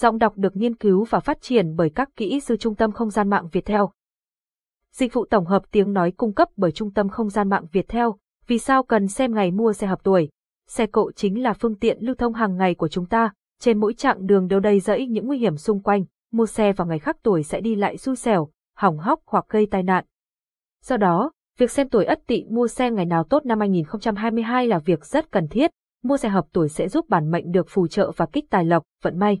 Giọng đọc được nghiên cứu và phát triển bởi các kỹ sư Trung tâm Không gian mạng Việt Theo. Dịch vụ tổng hợp tiếng nói cung cấp bởi Trung tâm Không gian mạng Việt Theo. Vì sao cần xem ngày mua xe hợp tuổi? Xe cộ chính là phương tiện lưu thông hàng ngày của chúng ta. Trên mỗi chặng đường đều đầy rẫy những nguy hiểm xung quanh. Mua xe vào ngày khác tuổi sẽ đi lại xui xẻo, hỏng hóc hoặc gây tai nạn. Do đó, việc xem tuổi ất tỵ mua xe ngày nào tốt năm 2022 là việc rất cần thiết. Mua xe hợp tuổi sẽ giúp bản mệnh được phù trợ và kích tài lộc, vận may.